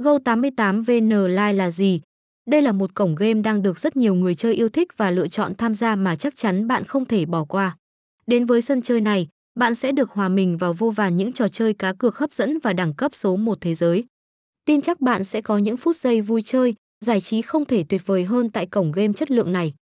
Go88 VN Live là gì? Đây là một cổng game đang được rất nhiều người chơi yêu thích và lựa chọn tham gia mà chắc chắn bạn không thể bỏ qua. Đến với sân chơi này, bạn sẽ được hòa mình vào vô vàn những trò chơi cá cược hấp dẫn và đẳng cấp số một thế giới. Tin chắc bạn sẽ có những phút giây vui chơi, giải trí không thể tuyệt vời hơn tại cổng game chất lượng này.